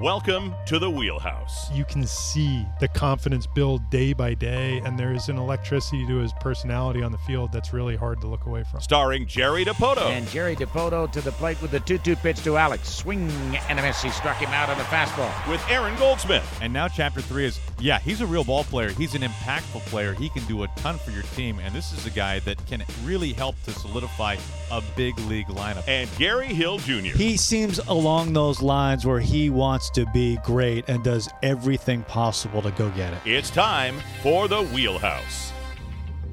Welcome to the Wheelhouse. You can see the confidence build day by day, and there's an electricity to his personality on the field that's really hard to look away from. Starring Jerry Dipoto. And Jerry Dipoto to the plate with the 2 2 pitch to Alex. Swing and a miss. He struck him out on the fastball. With Aaron Goldsmith. And now, chapter three is yeah, he's a real ball player. He's an impactful player. He can do a ton for your team. And this is a guy that can really help to solidify a big league lineup. And Gary Hill Jr. He seems along those lines where he wants to be great and does everything possible to go get it. It's time for the Wheelhouse.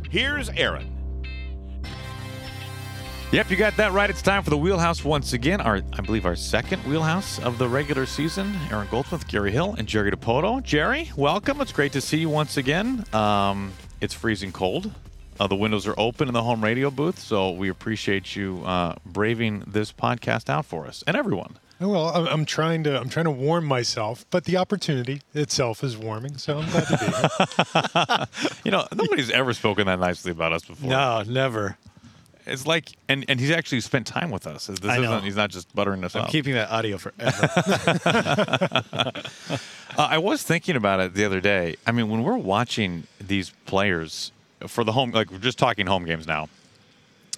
Here's Aaron. Yep, you got that right. It's time for the Wheelhouse once again. Our, I believe, our second Wheelhouse of the regular season. Aaron Goldsmith, Gary Hill, and Jerry Dipoto. Jerry, welcome. It's great to see you once again. Um, it's freezing cold. Uh, the windows are open in the home radio booth, so we appreciate you uh, braving this podcast out for us and everyone. Well, I'm, I'm trying to I'm trying to warm myself, but the opportunity itself is warming, so I'm glad to be here. You know, nobody's ever spoken that nicely about us before. No, never. It's like, and, and he's actually spent time with us. This I know. isn't, he's not just buttering us up. I'm up. keeping that audio forever. Uh, I was thinking about it the other day. I mean, when we're watching these players for the home, like we're just talking home games now,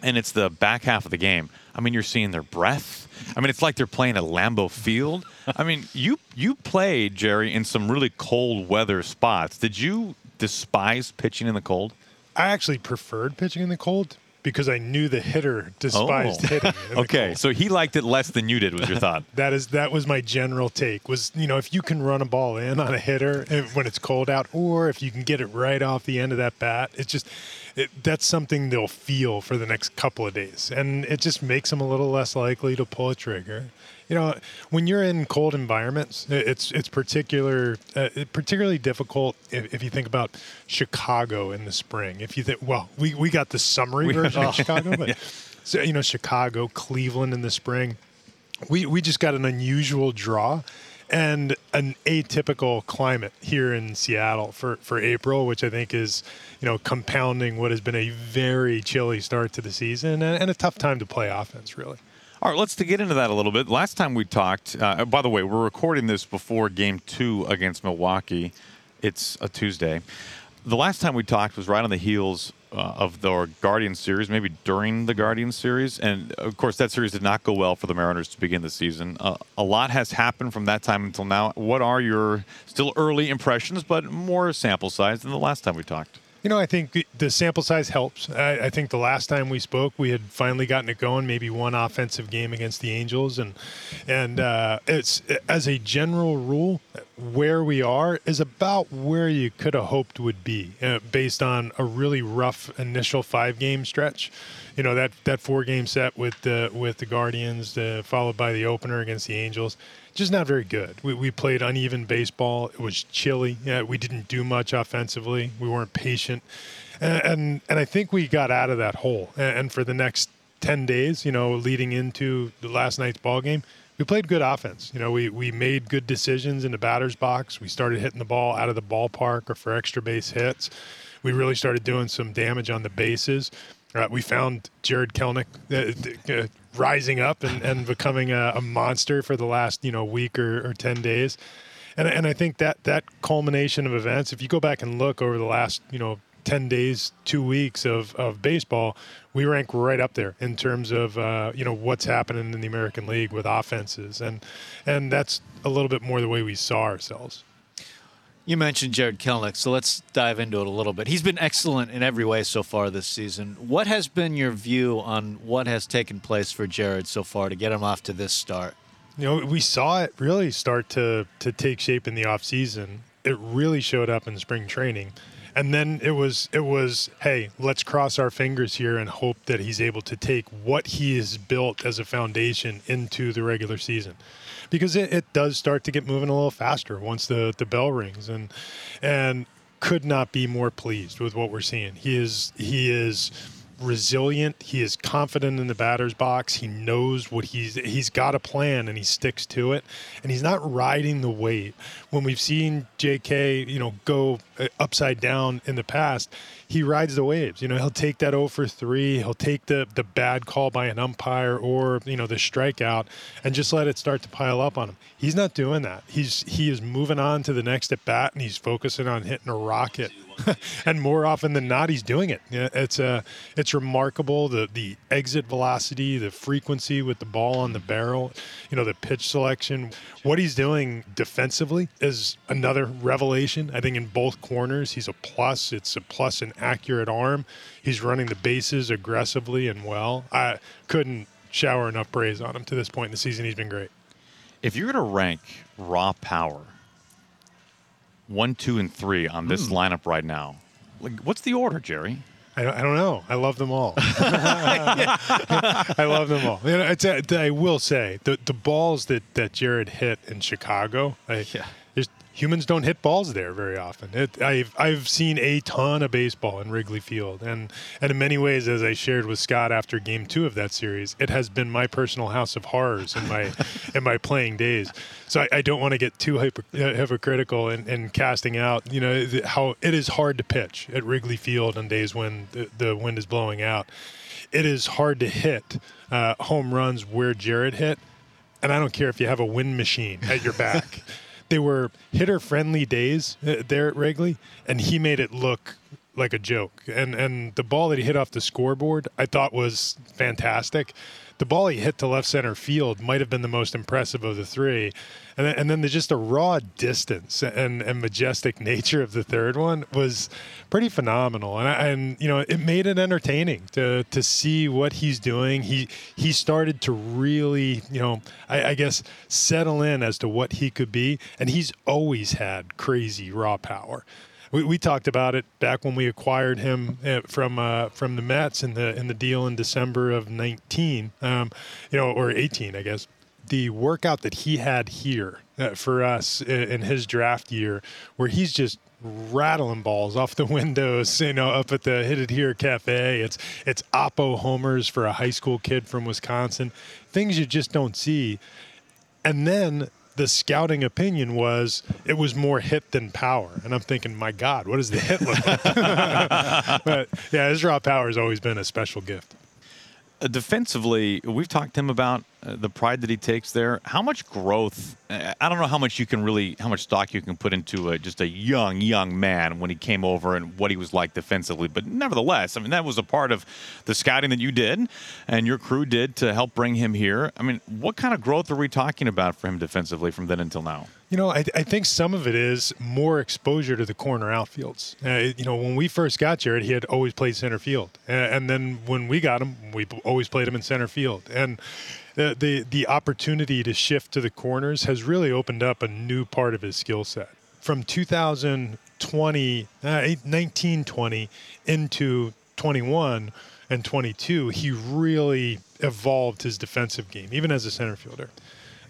and it's the back half of the game. I mean, you're seeing their breath. I mean, it's like they're playing at Lambeau Field. I mean, you you played Jerry in some really cold weather spots. Did you despise pitching in the cold? I actually preferred pitching in the cold because I knew the hitter despised Oh. hitting. Okay, so he liked it less than you did. Was your thought? That is that was my general take. Was you know if you can run a ball in on a hitter eh, when it's cold out, or if you can get it right off the end of that bat, it's just it, that's something they'll feel for the next couple of days, and it just makes them a little less likely to pull a trigger. You know, when you're in cold environments, it's it's particular uh, particularly difficult if, if you think about Chicago in the spring. If you think, well, we, we got the summary version of Chicago, but so you know Chicago, Cleveland in the spring we we just got an unusual draw and an atypical climate here in Seattle for, for April, which I think is, you know, compounding what has been a very chilly start to the season and, and a tough time to play offense, really. All right, let's to get into that a little bit. Last time we talked, uh, by the way, we're recording this before Game Two against Milwaukee. It's a Tuesday. The last time we talked was right on the heels uh, of the Guardian series, maybe during the Guardian series, and of course that series did not go well for the Mariners to begin the season. Uh, a lot has happened from that time until now. What are your still early impressions, but more sample size than the last time we talked? You know, I think the- sample size helps. I, I think the last time we spoke, we had finally gotten it going. Maybe one offensive game against the Angels, and and uh, it's as a general rule, where we are is about where you could have hoped would be, uh, based on a really rough initial five game stretch. You know that that four game set with the with the Guardians, followed by the opener against the Angels just not very good. We, we played uneven baseball. It was chilly. Yeah, we didn't do much offensively. We weren't patient, and and, and I think we got out of that hole. And, and for the next ten days, you know, leading into the last night's ball game, we played good offense. You know, we we made good decisions in the batter's box. We started hitting the ball out of the ballpark or for extra base hits. We really started doing some damage on the bases. Uh, we found Jarred Kelenic uh, uh, rising up and, and becoming a, a monster for the last you know week or, or ten days, and and I think that that culmination of events, if you go back and look over the last you know 10 days, two weeks of, of baseball, we rank right up there in terms of, uh, you know, what's happening in the American League with offenses. And, and that's a little bit more the way we saw ourselves. You mentioned Jarred Kelenic, so let's dive into it a little bit. He's been excellent in every way so far this season. What has been your view on what has taken place for Jared so far to get him off to this start? You know, we saw it really start to, to take shape in the offseason. It really showed up in spring training. And then it was it was hey, let's cross our fingers here and hope that he's able to take what he has built as a foundation into the regular season. Because it, it does start to get moving a little faster once the, the bell rings and and could not be more pleased with what we're seeing. He is he is resilient. He is confident in the batter's box. He knows what he's he's got a plan and he sticks to it. And he's not riding the wave. When we've seen JK, you know, go upside down in the past, he rides the waves. You know, he'll take that 0 for 3, he'll take the the bad call by an umpire or, you know, the strikeout and just let it start to pile up on him. He's not doing that. He's he is moving on to the next at bat and he's focusing on hitting a rocket and more often than not, he's doing it. It's a, uh, it's remarkable the the exit velocity, the frequency with the ball on the barrel, you know, the pitch selection. What he's doing defensively is another revelation. I think in both corners, he's a plus. It's a plus an accurate arm. He's running the bases aggressively and well. I couldn't shower enough praise on him to this point in the season. He's been great. If you're going to rank raw power one, two, and three on this mm. lineup right now. Like, what's the order, Jerry? I don't, I don't know. I love them all. I love them all. You know, a, I will say the the balls that that Jared hit in Chicago. I, yeah humans don't hit balls there very often. It, I've I've seen a ton of baseball in Wrigley Field, and and in many ways, as I shared with Scott after Game Two of that series, it has been my personal house of horrors in my in my playing days. So I, I don't want to get too hyper, uh, hypocritical in, in casting out. You know how it is hard to pitch at Wrigley Field on days when the, the wind is blowing out. It is hard to hit uh, home runs where Jared hit, and I don't care if you have a wind machine at your back. they were hitter friendly days uh, there at Wrigley, and he made it look like a joke. And and the ball that he hit off the scoreboard, I thought was fantastic the ball he hit to left center field might have been the most impressive of the three. And then, and then the, just the raw distance and, and majestic nature of the third one was pretty phenomenal. And, and you know, it made it entertaining to, to see what he's doing. He, he started to really, you know, I, I guess settle in as to what he could be. And he's always had crazy raw power we, we talked about it back when we acquired him uh, from uh, from the Mets in the in the deal in December of 19, um, you know, or 18, I guess. The workout that he had here uh, for us in his draft year, where he's just rattling balls off the windows, you know, up at the Hit It Here Cafe. It's it's Oppo homers for a high school kid from Wisconsin. Things you just don't see. And then the scouting opinion was it was more hit than power. And I'm thinking, my God, what is the hit look but yeah, his raw power has always been a special gift. Uh, defensively, we've talked to him about uh, the pride that he takes there. How much growth? Uh, I don't know how much you can really, how much stock you can put into a, just a young, young man when he came over and what he was like defensively. But nevertheless, I mean, that was a part of the scouting that you did and your crew did to help bring him here. I mean, what kind of growth are we talking about for him defensively from then until now? You know, I, I, think some of it is more exposure to the corner outfields. Uh, you know, when we first got Jared, he had always played center field, and, and then when we got him, we always played him in center field. And the, the the opportunity to shift to the corners has really opened up a new part of his skill set. From 2020, uh, 1920 into 21 and 22, he really evolved his defensive game, even as a center fielder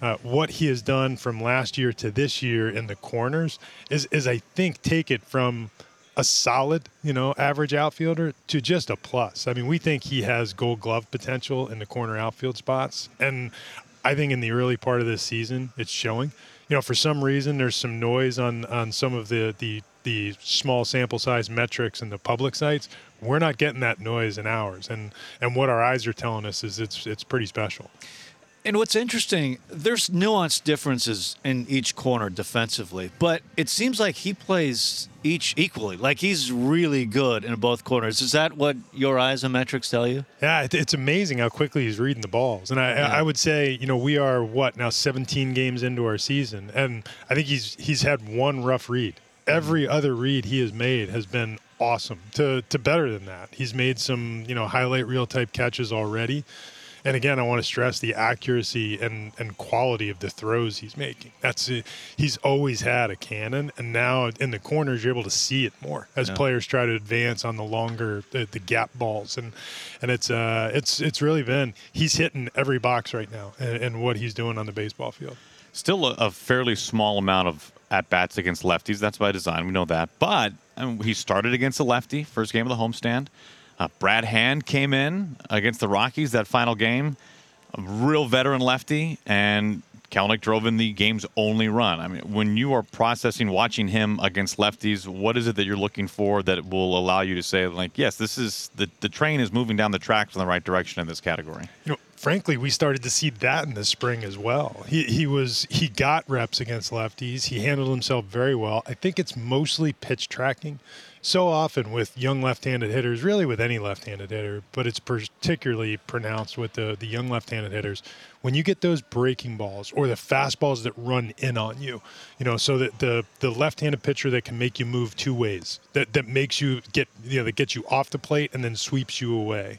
uh, what he has done from last year to this year in the corners is, is I think, take it from a solid, you know, average outfielder to just a plus. I mean, we think he has gold glove potential in the corner outfield spots. And I think in the early part of this season, it's showing. You know, for some reason, there's some noise on, on some of the, the, the small sample size metrics and the public sites. We're not getting that noise in ours. And, and what our eyes are telling us is it's, it's pretty special. And what's interesting, there's nuanced differences in each corner defensively, but it seems like he plays each equally. Like he's really good in both corners. Is that what your eyes and metrics tell you? Yeah, it's amazing how quickly he's reading the balls. And I, yeah. I would say, you know, we are what now 17 games into our season, and I think he's he's had one rough read. Every mm-hmm. other read he has made has been awesome to to better than that. He's made some, you know, highlight reel type catches already And again, I want to stress the accuracy and, and quality of the throws he's making. That's he's always had a cannon, and now in the corners you're able to see it more as Yeah. players try to advance on the longer the, the gap balls, and and it's uh it's it's really been he's hitting every box right now, and, and what he's doing on the baseball field. Still a, a fairly small amount of at bats against lefties. That's by design. We know that. But I mean, he started against a lefty, first game of the homestand. Uh, Brad Hand came in against the Rockies that final game, a real veteran lefty, and Kelenic drove in the game's only run. I mean, when you are processing watching him against lefties, what is it that you're looking for that will allow you to say, like, yes, this is the the train is moving down the tracks in the right direction in this category? you know, frankly, we started to see that in the spring as well. He, he was he got reps against lefties. He handled himself very well. I think it's mostly pitch tracking. So often with young left-handed hitters, really with any left-handed hitter, but it's particularly pronounced with the the young left-handed hitters. When you get those breaking balls or the fastballs that run in on you, you know, so that the the left-handed pitcher that can make you move two ways, that that makes you get you know that gets you off the plate and then sweeps you away.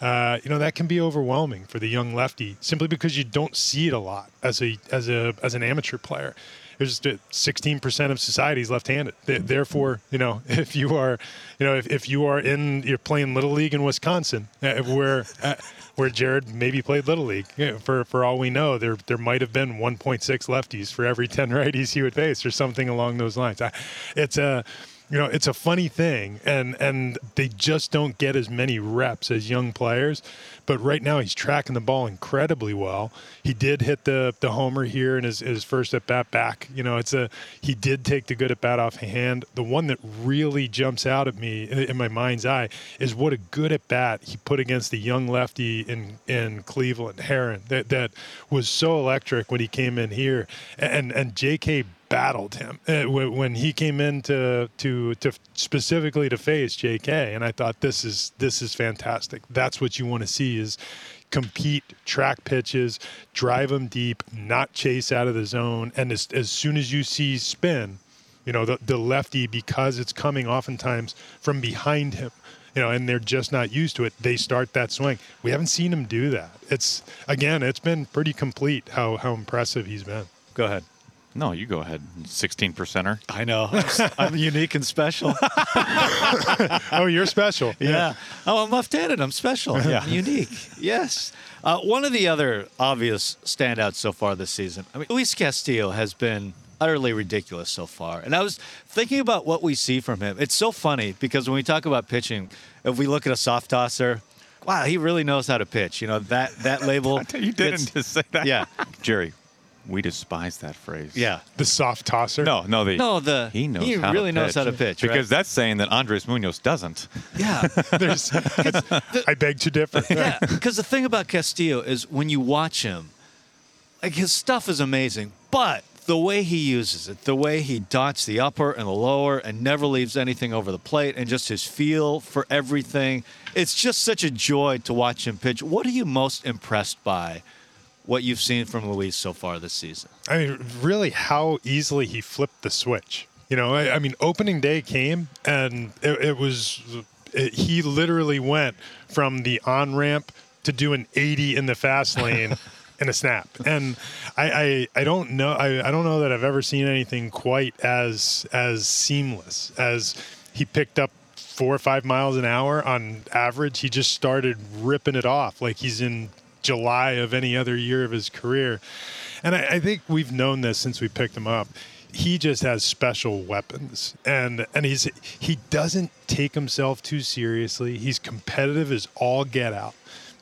Uh, you know that can be overwhelming for the young lefty simply because you don't see it a lot as a as a as an amateur player. There's just 16% of society is left-handed. Therefore, you know, if you are, you know, if, if you are in, you're playing little league in Wisconsin, uh, where uh, where Jared maybe played little league. For for all we know, there there might have been 1.6 lefties for every 10 righties he would face, or something along those lines. It's a you know it's a funny thing and and they just don't get as many reps as young players but right now he's tracking the ball incredibly well. He did hit the the homer here in his, his first at bat back. You know it's a he did take the good at bat off hand the one that really jumps out at me in my mind's eye is what a good at bat he put against the young lefty in in Cleveland Herrin that that was so electric when he came in here. And and JK battled him uh, when he came in to, to to specifically to face JK, and I thought this is this is fantastic. That's what you want to see is compete, track pitches, drive them deep, not chase out of the zone, and as, as soon as you see spin, you know the the lefty because it's coming oftentimes from behind him. You know, and they're just not used to it. They start that swing. We haven't seen him do that. It's again, it's been pretty complete how how impressive he's been. Go ahead. No, you go ahead. 16 percenter. I know. I'm, I'm unique and special. Oh, you're special. Yeah. Oh, I'm left-handed. I'm special. Yeah. I'm unique. Yes. Uh, one of the other obvious standouts so far this season. I mean, Luis Castillo has been utterly ridiculous so far. And I was thinking about what we see from him. It's so funny because when we talk about pitching, if we look at a soft tosser, wow, he really knows how to pitch. You know that that label. You didn't gets- just say that. Yeah. Jerry, we despise that phrase. Yeah. The soft tosser. No, no, the No, the- he knows. he how really to knows how to pitch, right? because that's saying that Andres Munoz doesn't. Yeah. There's, I beg to differ. yeah, because the thing about Castillo is when you watch him, like his stuff is amazing, but the way he uses it, the way he dots the upper and the lower and never leaves anything over the plate, and just his feel for everything, it's just such a joy to watch him pitch. What are you most impressed by? What you've seen from Luis so far this season? I mean, really, how easily he flipped the switch. You know, I, I mean, opening day came and it, it was, it, he literally went from the on ramp to do an 80 in the fast lane in a snap. And I, I, I don't know, I, I don't know that I've ever seen anything quite as, as seamless as he picked up four or five miles an hour on average. He just started ripping it off like he's in July of any other year of his career. And I, I think we've known this since we picked him up. He just has special weapons, and and he's he doesn't take himself too seriously. He's competitive as all get out,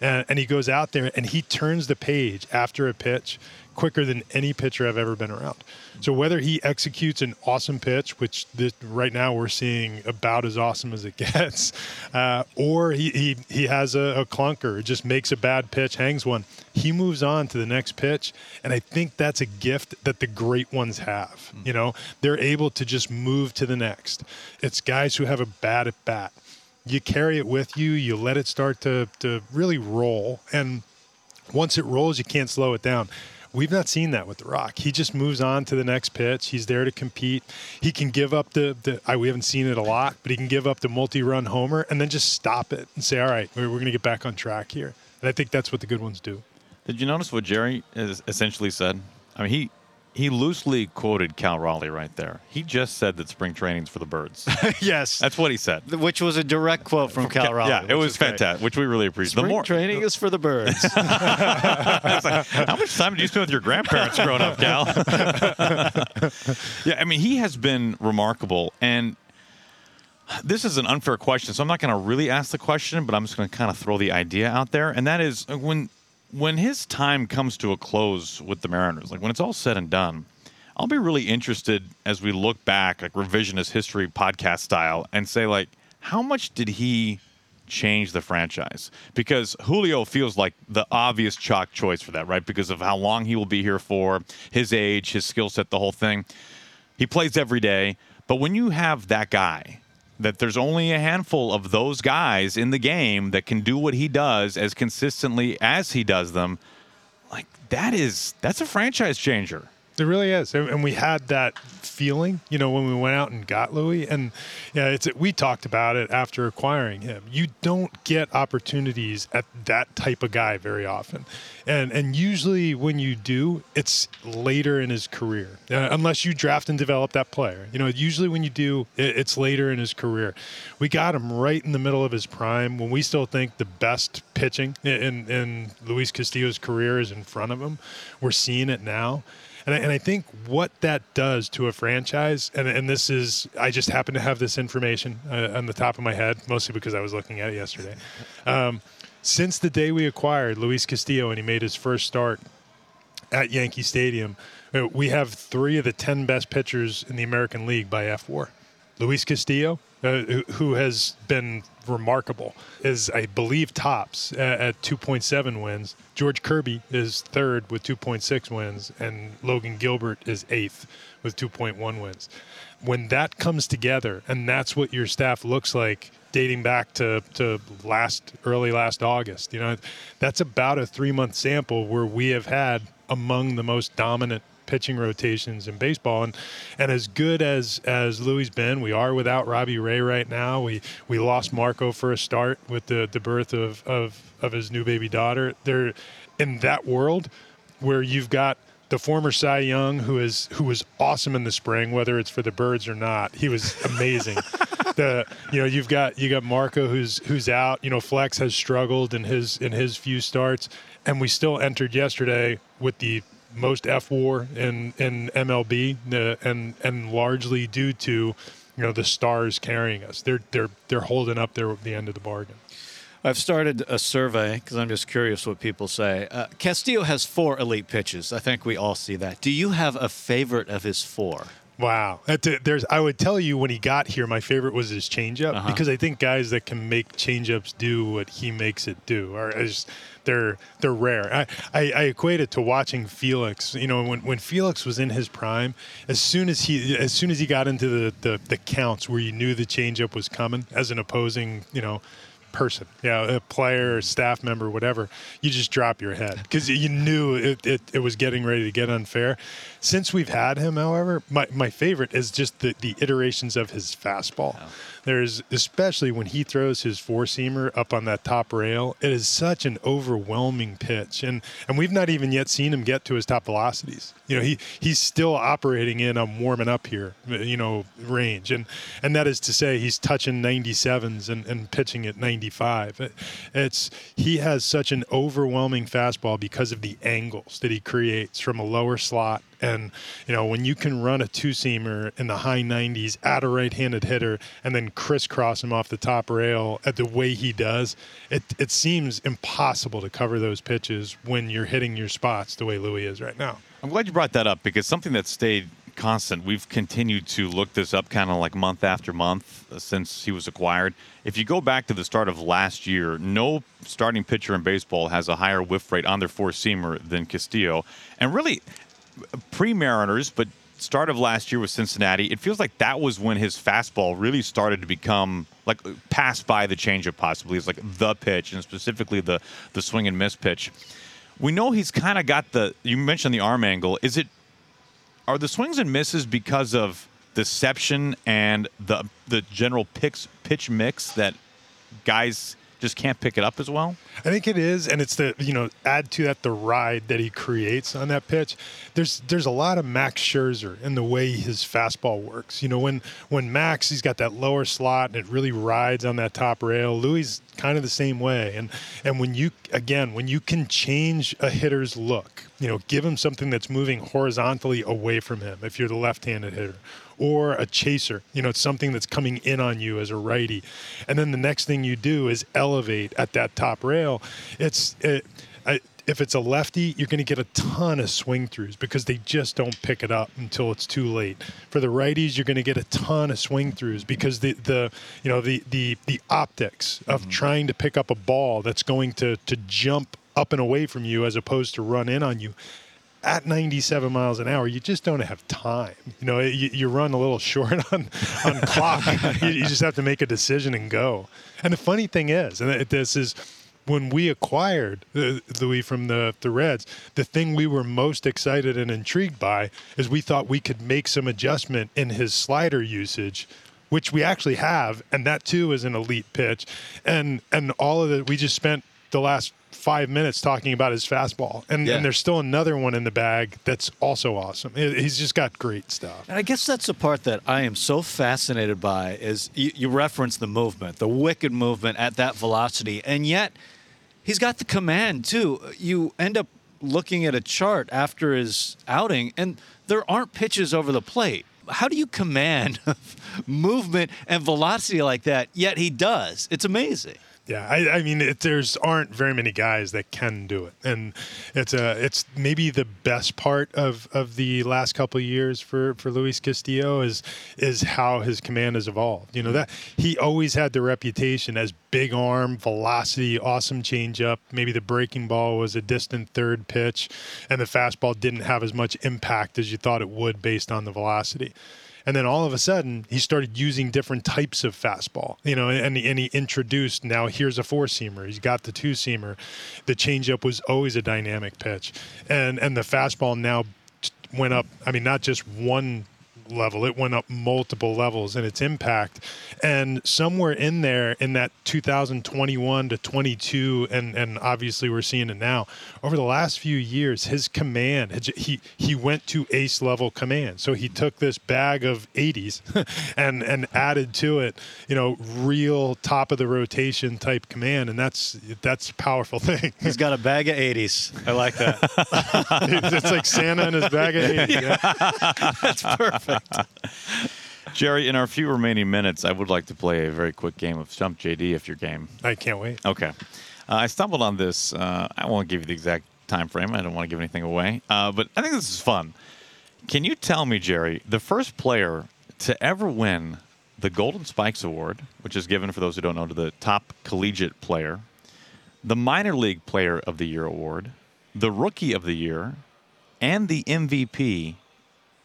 and, and he goes out there and he turns the page after a pitch quicker than any pitcher I've ever been around. So whether he executes an awesome pitch, which this, right now we're seeing about as awesome as it gets, uh, or he, he, he has a, a clunker, just makes a bad pitch, hangs one, he moves on to the next pitch. And I think that's a gift that the great ones have. You know, they're able to just move to the next. It's guys who have a bad at bat. You carry it with you, you let it start to, to really roll. And once it rolls, you can't slow it down. We've not seen that with The Rock. He just moves on to the next pitch. He's there to compete. He can give up the, the I, we haven't seen it a lot, but he can give up the multi run homer and then just stop it and say, all right, we're, we're going to get back on track here. And I think that's what the good ones do. Did you notice what Jerry essentially said? I mean, he he loosely quoted Cal Raleigh right there. He just said that spring training's for the birds. yes. That's what he said. Which was a direct quote from Cal Raleigh. Yeah, it was is great. fantastic, which we really appreciate. Spring the more training is for the birds. Like, how much time did you spend with your grandparents growing up, Cal? yeah, I mean, he has been remarkable. And this is an unfair question, so I'm not going to really ask the question, but I'm just going to kind of throw the idea out there. And that is uh, when when his time comes to a close with the Mariners, like when it's all said and done, I'll be really interested as we look back, like revisionist history podcast style, and say, like, how much did he change the franchise? Because Julio feels like the obvious chalk choice for that, right? Because of how long he will be here for, his age, his skill set, the whole thing. He plays every day. But when you have that guy, that there's only a handful of those guys in the game that can do what he does as consistently as he does them, like that is that's a franchise changer. It really is, and and we had that feeling, you know, when we went out and got Luis, and yeah, it's we talked about it after acquiring him. You don't get opportunities at that type of guy very often, and and usually when you do, it's later in his career, uh, unless you draft and develop that player. You know, usually when you do, it, it's later in his career. We got him right in the middle of his prime when we still think the best pitching in in Luis Castillo's career is in front of him. We're seeing it now. And I, and I think what that does to a franchise, and, and this is, I just happen to have this information uh, on the top of my head, mostly because I was looking at it yesterday. Um, since the day we acquired Luis Castillo and he made his first start at Yankee Stadium, uh, we have three of the 10 best pitchers in the American League by fWAR. Luis Castillo, uh, who, who has been remarkable, is, I believe, tops at, at 2.7 wins. George Kirby is third with 2.6 wins, and Logan Gilbert is eighth with 2.1 wins. When that comes together, and that's what your staff looks like dating back to, to last early last August, you know, that's about a three month sample where we have had among the most dominant pitching rotations in baseball. And and as good as as Luis been, we are without Robbie Ray right now. We we lost Marco for a start with the the birth of of of his new baby daughter. There, in that world, where you've got the former Cy Young, who is who was awesome in the spring, whether it's for the birds or not, he was amazing. the you know you've got you got Marco who's who's out. You know Flex has struggled in his in his few starts, and we still entered yesterday with the most fWAR in in MLB, uh, and and largely due to you know the stars carrying us. They're they're they're holding up their the end of the bargain. I've started a survey because I'm just curious what people say. Uh, Castillo has four elite pitches. I think we all see that. Do you have a favorite of his four? Wow, it. there's. I would tell you when he got here, my favorite was his changeup Uh-huh. because I think guys that can make changeups do what he makes it do are is they're they're rare. I, I, I equate it to watching Felix. You know, when, when Felix was in his prime, as soon as he as soon as he got into the, the, the counts where you knew the changeup was coming as an opposing, you know, person, yeah, a player, staff member, whatever, you just drop your head because you knew it, it, it was getting ready to get unfair. Since we've had him, however, my, my favorite is just the, the iterations of his fastball. There's especially when he throws his four seamer up on that top rail, it is such an overwhelming pitch. And and we've not even yet seen him get to his top velocities. You know, he he's still operating in a warming up here, you know, range. And and that is to say he's touching 97s and, and pitching at 95. It- It's he has such an overwhelming fastball because of the angles that he creates from a lower slot and you know when you can run a two seamer in the high 90s at a right-handed hitter and then crisscross him off the top rail at the way he does, it it seems impossible to cover those pitches when you're hitting your spots the way Luis is right now. I'm glad you brought that up because something that stayed constant. We've continued to look this up kind of like month after month uh, since he was acquired. If you go back to the start of last year, no starting pitcher in baseball has a higher whiff rate on their four seamer than Castillo. And really, pre Mariners, but start of last year with Cincinnati, it feels like that was when his fastball really started to become like passed by the changeup possibly. It's like the pitch and specifically the the swing and miss pitch. We know he's kind of got the you mentioned the arm angle. Is it are the swings and misses because of deception and the the general pitch pitch mix that guys just can't pick it up as well? I think it is, and it's the you know add to that the ride that he creates on that pitch. There's there's a lot of Max Scherzer in the way his fastball works. You know when when Max he's got that lower slot and it really rides on that top rail. Luis kind of the same way, and and when you again when you can change a hitter's look, you know give him something that's moving horizontally away from him if you're the left-handed hitter or a chaser. You know, it's something that's coming in on you as a righty. And then the next thing you do is elevate at that top rail. It's it, I, if it's a lefty, you're going to get a ton of swing throughs because they just don't pick it up until it's too late. For the righties, you're going to get a ton of swing throughs because the the you know the the the optics of mm-hmm. trying to pick up a ball that's going to to jump up and away from you as opposed to run in on you at 97 miles an hour, you just don't have time. You know, you, you run a little short on on clock. You, you, just have to make a decision and go. And the funny thing is, and this is when we acquired Luis from the, the Reds, the thing we were most excited and intrigued by is we thought we could make some adjustment in his slider usage which we actually have, and that too is an elite pitch. And and all of it, we just spent the last five minutes talking about his fastball, and, yeah. and there's still another one in the bag that's also awesome. He's just got great stuff. And I guess that's the part that I am so fascinated by is you, you reference the movement, the wicked movement at that velocity, and yet he's got the command too. You end up looking at a chart after his outing, and there aren't pitches over the plate. How do you command movement and velocity like that? Yet he does. It's amazing. Yeah, I, I mean, it, there's aren't very many guys that can do it, and it's a it's maybe the best part of, of the last couple years for, for Luis Castillo is is how his command has evolved. You know that he always had the reputation as big arm, velocity, awesome changeup. Maybe the breaking ball was a distant third pitch, and the fastball didn't have as much impact as you thought it would based on the velocity. And then all of a sudden, he started using different types of fastball, you know, and, and he introduced now here's a four seamer. He's got the two seamer. The changeup was always a dynamic pitch. And, and the fastball now went up. I mean, not just one level. It went up multiple levels in its impact. And somewhere in there, in that 2021 to 22, and, and obviously we're seeing it now, over the last few years, his command, he, he went to ace level command. So he took this bag of 80s and, and added to it, you know, real top of the rotation type command. And that's, that's a powerful thing. He's got a bag of 80s. I like that. it's like Santa and his bag of 80s. Yeah. that's perfect. Jerry, in our few remaining minutes, I would like to play a very quick game of Stump JD if you're game. I can't wait. Okay. Uh, I stumbled on this. Uh, I won't give you the exact time frame. I don't want to give anything away. Uh, but I think this is fun. Can you tell me, Jerry, the first player to ever win the Golden Spikes Award, which is given, for those who don't know, to the top collegiate player, the Minor League Player of the Year award, the Rookie of the Year, and the MVP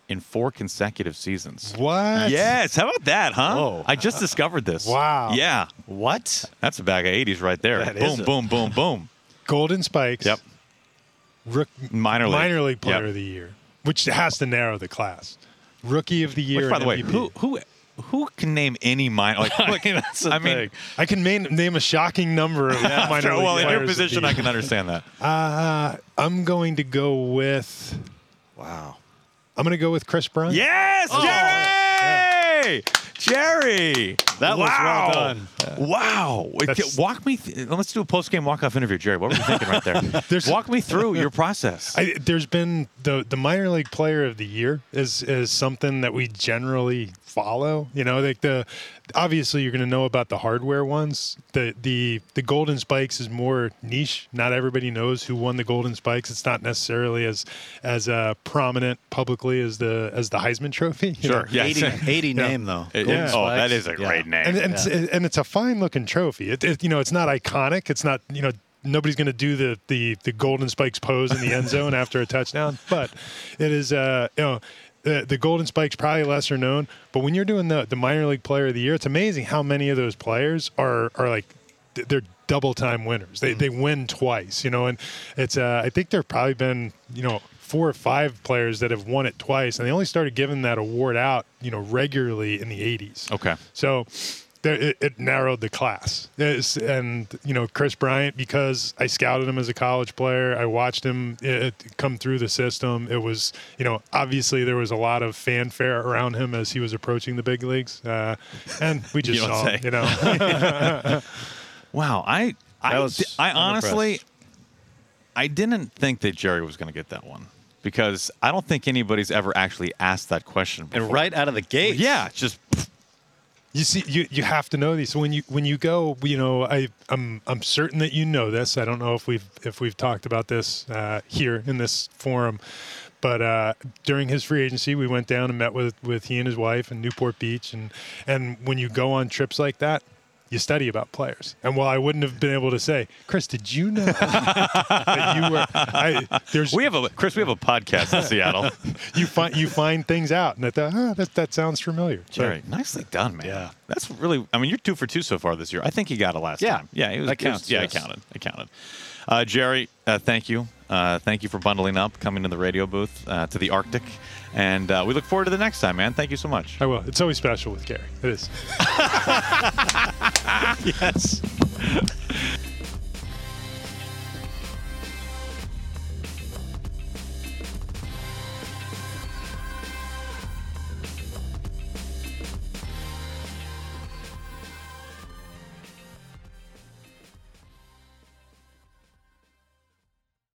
in four consecutive seasons. What? Yes. How about that, huh? Whoa. I just discovered this. Wow. Yeah. What? That's a bag of 80s right there. That boom, boom, boom, boom. Golden Spikes. Yep. Rook, minor league. minor league player yep. of the year, which has to narrow the class. Rookie of the year. Which, by the way, who who who can name any minor? Like, I, mean, I mean, I can name, name a shocking number of minor sure. Well, in your position, I can understand that. Uh, I'm going to go with. Wow. I'm going to go with Kris Bryant. Yes, oh, Jerry! Yeah. Jerry, that wow. was well done. Wow! That's, walk me. Th- let's do a post-game walk-off interview, Jerry. What were you thinking right there? walk me through your process. I, there's been the the minor league player of the year is is something that we generally follow. You know, like the obviously you're going to know about the hardware ones. The the the Golden Spikes is more niche. Not everybody knows who won the Golden Spikes. It's not necessarily as as uh, prominent publicly as the as the Heisman Trophy. Sure. Yeah. 80, 80 name though. It, yeah. Oh, that is a great yeah. name. And, and, yeah. it's, and it's a fine looking trophy. It, it, you know, it's not iconic. It's not you know nobody's going to do the, the the golden spikes pose in the end zone after a touchdown, but it is uh you know the, the Golden Spike's probably lesser known, but when you're doing the, the minor league player of the year, it's amazing how many of those players are are like they're double time winners. They they win twice, you know, and it's uh, I think there've probably been you know four or five players that have won it twice, and they only started giving that award out you know regularly in the 80s. Okay, so there, it, it narrowed the class. It's- and you know, Kris Bryant, because I scouted him as a college player, I watched him uh come through the system. It was, you know, obviously there was a lot of fanfare around him as he was approaching the big leagues, uh, and we just You saw, say. him, you know. Wow, I I, was- I honestly. I didn't think that Jerry was going to get that one because I don't think anybody's ever actually asked that question before. And right out of the gate. Yeah, just You see, you, you have to know these. When you when you go, you know, I I'm I'm certain that you know this. I don't know if we've if we've talked about this uh, here in this forum, but uh, during his free agency, we went down and met with with he and his wife in Newport Beach, and and when you go on trips like that. You study about players, and while I wouldn't have been able to say, Kris, did you know that you were? I, there's we have a Chris. We have a podcast in Seattle. you find you find things out, and I thought, oh, that that sounds familiar. But- Jerry, nicely done, man. Yeah. that's really. I mean, you're two for two so far this year. I think you got it last Yeah. time. Yeah, it was, That it was- yeah, yes. I counted. I counted. Uh, Jerry, uh, thank you. Uh, thank you for bundling up, coming to the radio booth uh, to the Arctic, and uh, we look forward to the next time, man. Thank you so much. I will. It's always special with Gary. It is. yes.